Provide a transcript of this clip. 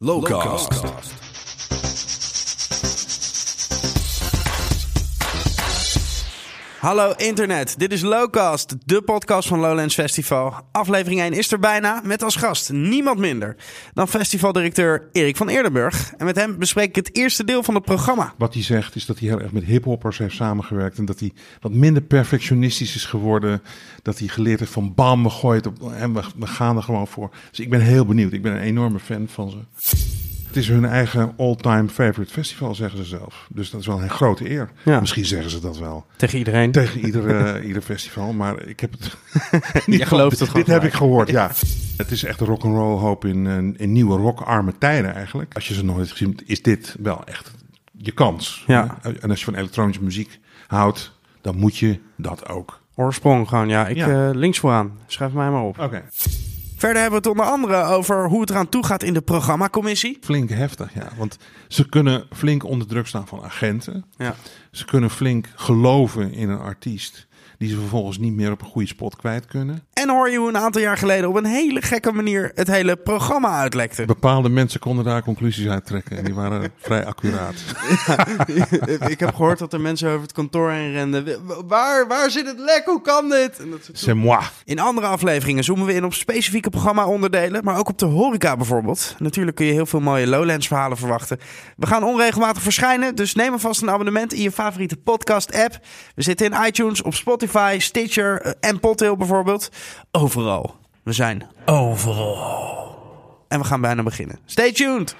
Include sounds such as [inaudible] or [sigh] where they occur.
Lowcast. Hallo internet, dit is Lowcast, de podcast van Lowlands Festival. Aflevering 1 is er bijna, met als gast niemand minder dan festivaldirecteur Erik van Eerdenburg. En met hem bespreek ik het eerste deel van het programma. Wat hij zegt is dat hij heel erg met hiphoppers heeft samengewerkt. En dat hij wat minder perfectionistisch is geworden. Dat hij geleerd heeft van bam, we gooien op en we, we gaan er gewoon voor. Dus ik ben heel benieuwd. Ik ben een enorme fan van ze. Het is hun eigen all-time favorite festival, zeggen ze zelf. Dus dat is wel een grote eer. Ja. Misschien zeggen ze dat wel. Tegen iedereen. Tegen ieder, [laughs] eh, ieder festival, maar ik heb het [laughs] Je gelooft het gewoon Dit heb ik gehoord, ja. Het is echt een rock'n'roll hoop in, eh, in nieuwe rockarme tijden eigenlijk. Als je ze nog nooit gezien hebt, is dit wel echt je kans. Ja. En als je van elektronische muziek houdt, dan moet je dat ook. Oorsprong gewoon, ja. Ik Ja. eh, links vooraan. Schrijf mij maar op. Oké. Verder hebben we het onder andere over hoe het eraan toe gaat in de programmacommissie. Flink heftig, ja. Want ze kunnen flink onder druk staan van agenten. Ja. Ze kunnen flink geloven in een artiest die ze vervolgens niet meer op een goede spot kwijt kunnen. En hoor je hoe een aantal jaar geleden op een hele gekke manier het hele programma uitlekte. Bepaalde mensen konden daar conclusies uit trekken en die waren [laughs] vrij accuraat. ik heb gehoord dat er mensen over het kantoor heen renden. Waar, waar zit het lek? Hoe kan dit? En dat soort C'est moi. In andere afleveringen zoomen we in op specifieke programma-onderdelen, maar ook op de horeca bijvoorbeeld. Natuurlijk kun je heel veel mooie Lowlands-verhalen verwachten. We gaan onregelmatig verschijnen, dus neem alvast een abonnement in je favoriete podcast-app. We zitten in iTunes, op Spotify, Stitcher eh, en Podtail bijvoorbeeld. Overal. We zijn overal. En we gaan bijna beginnen. Stay tuned!